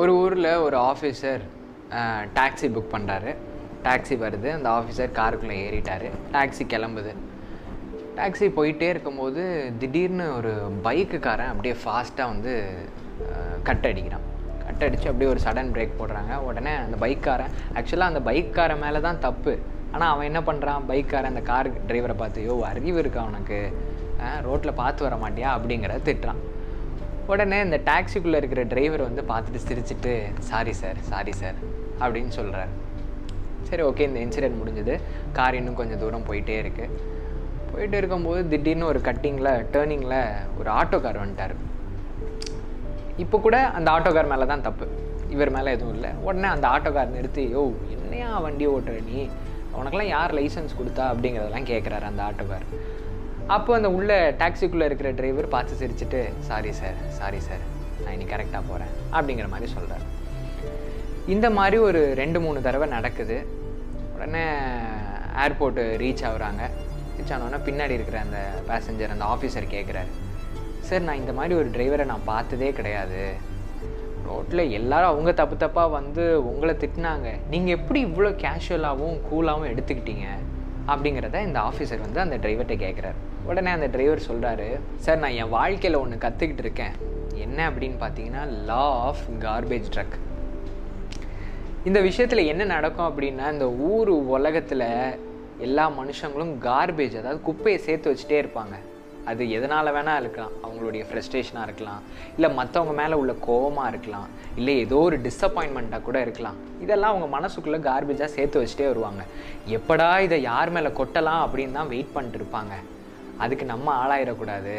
ஒரு ஊரில் ஒரு ஆஃபீஸர் டாக்ஸி புக் பண்ணுறாரு டாக்ஸி வருது. அந்த ஆஃபீஸர் காருக்குள்ளே ஏறிட்டார். டாக்ஸி கிளம்புது. டாக்ஸி போயிட்டே இருக்கும்போது திடீர்னு ஒரு பைக்குக்காரன் அப்படியே ஃபாஸ்ட்டாக வந்து கட் அடிக்கிறான். கட் அடித்து அப்படியே ஒரு சடன் பிரேக் போடுறாங்க. உடனே அந்த பைக்காரன் ஆக்சுவலாக அந்த பைக்காரன் மேலே தான் தப்பு. ஆனால் அவன் என்ன பண்ணுறான் பைக்காரன் அந்த கார் டிரைவரை பார்த்து யோ அறிவு இருக்கா உனக்கு? ரோட்டில் பார்த்து வர மாட்டியா? அப்படிங்கிறத திட்டுறான். உடனே இந்த டாக்ஸிக்குள்ளே இருக்கிற டிரைவர் வந்து பார்த்துட்டு சிரிச்சிட்டு சாரி சார் சாரி சார் அப்படின்னு சொல்கிறார் சரி ஓகே இந்த இன்சிடென்ட் முடிஞ்சது. கார் இன்னும் கொஞ்சம் தூரம் போயிட்டே இருக்குது போயிட்டு இருக்கும்போது திடீர்னு ஒரு கட்டிங்கில் டேர்னிங்கில் ஒரு ஆட்டோக்கார் வந்துட்டார். இப்போ கூட அந்த ஆட்டோக்கார் மேலே தான் தப்பு. இவர் மேலே எதுவும் இல்லை. உடனே அந்த ஆட்டோக்கார் நிறுத்தி யோ என்னையா வண்டி ஓட்டுற நீ? உனக்கெல்லாம் யார் லைசன்ஸ் கொடுத்தா? அப்படிங்கிறதெல்லாம் கேட்குறாரு அந்த ஆட்டோக்கார் அப்போ அந்த உள்ள டாக்ஸிக்குள்ளே இருக்கிற டிரைவர் பார்த்து சிரிச்சிட்டு சாரி சார் சாரி சார் நான் இன்னைக்கு கரெக்டாக போகிறேன் அப்படிங்கிற மாதிரி சொல்கிறார் இந்த மாதிரி ஒரு ரெண்டு மூணு தடவை நடக்குது. உடனே ஏர்போர்ட்டு ரீச் ஆகுறாங்க. ரீச் ஆனோடனே பின்னாடி இருக்கிற அந்த பேசஞ்சர் அந்த ஆஃபீஸர் கேட்குறாரு சார் நான் இந்த மாதிரி ஒரு டிரைவரை நான் பார்த்ததே கிடையாது. ரோட்டில் எல்லாரும் அவங்க தப்பு தப்பாக வந்து உங்களை திட்டினாங்க. நீங்கள் எப்படி இவ்வளோ கேஷுவலாகவும் கூலாகவும் எடுத்துக்கிட்டீங்க? அப்படிங்கிறத இந்த ஆஃபீஸர் வந்து அந்த டிரைவர்கிட்ட கேட்குறாரு உடனே அந்த டிரைவர் சொல்கிறாரு சார் நான் என் வாழ்க்கையில் ஒன்று கற்றுக்கிட்டு இருக்கேன். என்ன அப்படின்னு பார்த்தீங்கன்னா லா ஆஃப் கார்பேஜ் ட்ரக் இந்த விஷயத்தில் என்ன நடக்கும் அப்படின்னா இந்த ஊர் உலகத்தில் எல்லா மனுஷங்களும் கார்பேஜ் அதாவது குப்பையை சேர்த்து வச்சுட்டே இருப்பாங்க. அது எதனால் வேணால் இருக்கலாம். அவங்களுடைய ஃப்ரெஸ்ட்ரேஷனாக இருக்கலாம். இல்லை மற்றவங்க மேலே உள்ள கோவமாக இருக்கலாம். இல்லை ஏதோ ஒரு டிஸப்பாயின்மெண்ட்டாக கூட இருக்கலாம். இதெல்லாம் அவங்க மனசுக்குள்ளே கார்பேஜாக சேர்த்து வச்சுட்டே வருவாங்க. எப்படா இதை யார் மேலே கொட்டலாம் அப்படின்னு தான் வெயிட் பண்ணிட்டு இருப்பாங்க. அதுக்கு நம்ம ஆளாயிடக்கூடாது.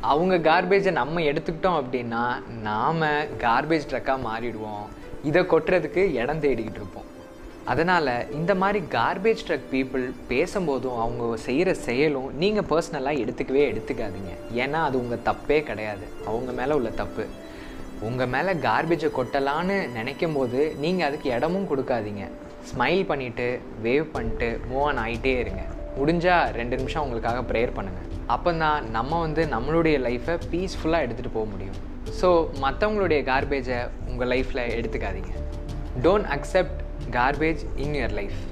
அவங்க கார்பேஜை நம்ம எடுத்துக்கிட்டோம் அப்படின்னா நாம் கார்பேஜ் ட்ரக்காக மாறிடுவோம். இதை கொட்டுறதுக்கு இடம் தேடிக்கிட்டு இருப்போம். அதனால் இந்த மாதிரி கார்பேஜ் ட்ரக் பீப்புள் பேசும்போதும் அவங்க செய்கிற செயலும் நீங்கள் பர்சனலாக எடுத்துக்கவே எடுத்துக்காதீங்க. ஏன்னா அது உங்கள் தப்பே கிடையாது. அவங்க மேலே உள்ள தப்பு. உங்கள் மேலே கார்பேஜை கொட்டலான்னு நினைக்கும் போது நீங்கள் அதுக்கு இடமும் கொடுக்காதீங்க. ஸ்மைல் பண்ணிவிட்டு வேவ் பண்ணிட்டு மூவ் ஆன் ஆகிட்டே இருங்க. முடிஞ்சால் ரெண்டு நிமிஷம் உங்களுக்காக ப்ரேயர் பண்ணுங்கள் அப்போ தான் நம்ம வந்து நம்மளுடைய லைஃப்பை பீஸ்ஃபுல்லாக எடுத்துகிட்டு போக முடியும். ஸோ மற்றவங்களுடைய கார்பேஜை உங்கள் லைஃப்பில் எடுத்துக்காதீங்க. Don't accept garbage in your life